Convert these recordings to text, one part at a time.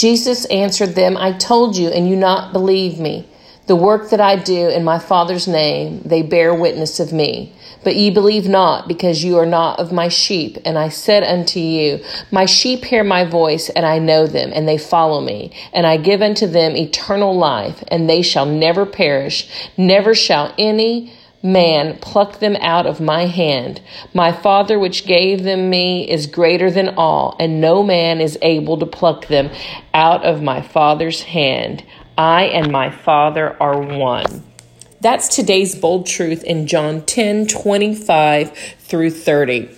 Jesus answered them, I told you, and you not believe me. The work that I do in my Father's name, they bear witness of me. But ye believe not, because you are not of my sheep. And I said unto you, My sheep hear my voice, and I know them, and they follow me. And I give unto them eternal life, and they shall never perish, never shall any man pluck them out of my hand. My Father which gave them me is greater than all, and no man is able to pluck them out of my Father's hand. I and my Father are one. That's today's bold truth in John 10 25 through 30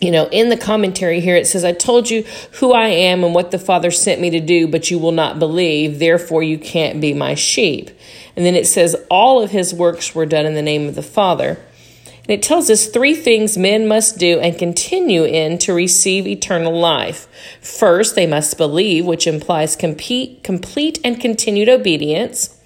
you know, in the commentary here, it says, I told you who I am and what the Father sent me to do, but you will not believe. Therefore, you can't be my sheep. And then it says, All of his works were done in the name of the Father. And it tells us three things men must do and continue in to receive eternal life. First, they must believe, which implies compete, complete and continued obedience.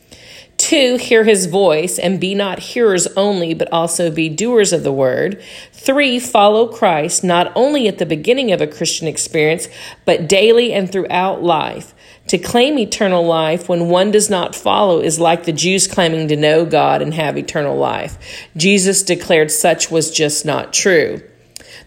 Two, hear his voice and be not hearers only, but also be doers of the word. Three, follow Christ not only at the beginning of a Christian experience, but daily and throughout life. To claim eternal life when one does not follow is like the Jews claiming to know God and have eternal life. Jesus declared such was just not true.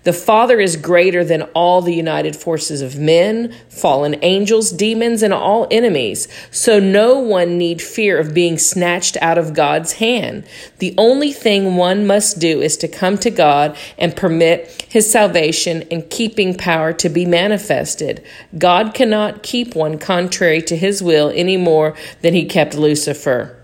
The Father is greater than all the united forces of men, fallen angels, demons, and all enemies. So no one need fear of being snatched out of God's hand. The only thing one must do is to come to God and permit his salvation and keeping power to be manifested. God cannot keep one contrary to his will any more than he kept Lucifer.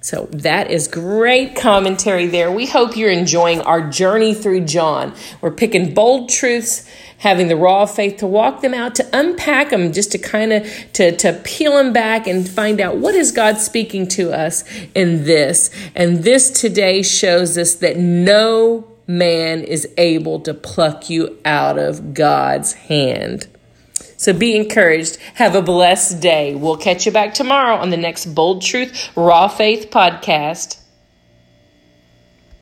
So that is great commentary there. We hope you're enjoying our journey through John. We're picking bold truths, having the raw faith to walk them out, to unpack them, just to kind of to to peel them back and find out what is God speaking to us in this. And this today shows us that no man is able to pluck you out of God's hand. So be encouraged. Have a blessed day. We'll catch you back tomorrow on the next Bold Truth Raw Faith podcast.